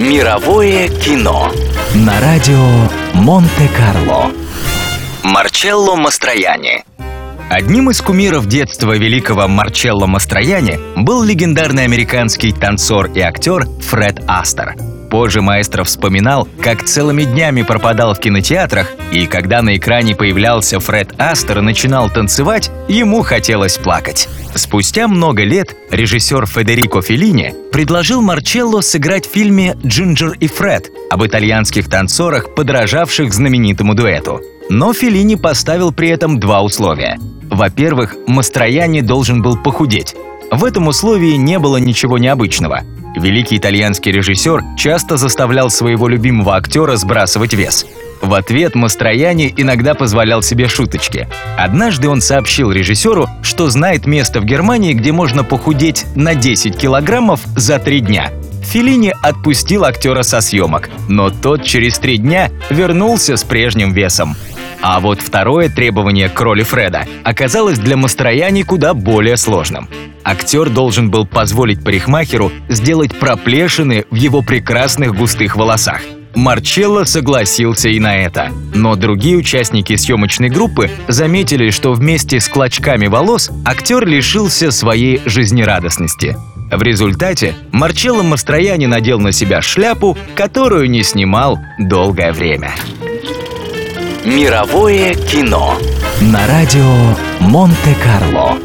Мировое кино на радио Монте-Карло. Марчелло Мастрояни. Одним из кумиров детства великого Марчелло Мастрояни был легендарный американский танцор и актер Фред Астер – Позже маэстро вспоминал, как целыми днями пропадал в кинотеатрах, и когда на экране появлялся Фред Астер и начинал танцевать, ему хотелось плакать. Спустя много лет режиссер Федерико Феллини предложил Марчелло сыграть в фильме «Джинджер и Фред» об итальянских танцорах, подражавших знаменитому дуэту. Но Феллини поставил при этом два условия. Во-первых, Мастрояни должен был похудеть. В этом условии не было ничего необычного. Великий итальянский режиссер часто заставлял своего любимого актера сбрасывать вес. В ответ Мастрояни иногда позволял себе шуточки. Однажды он сообщил режиссеру, что знает место в Германии, где можно похудеть на 10 килограммов за три дня. Филини отпустил актера со съемок, но тот через три дня вернулся с прежним весом. А вот второе требование к роли Фреда оказалось для Мастрояни куда более сложным. Актер должен был позволить парикмахеру сделать проплешины в его прекрасных густых волосах. Марчелло согласился и на это. Но другие участники съемочной группы заметили, что вместе с клочками волос актер лишился своей жизнерадостности. В результате Марчелло Мастрояни надел на себя шляпу, которую не снимал долгое время. Мировое кино на радио Монте-Карло.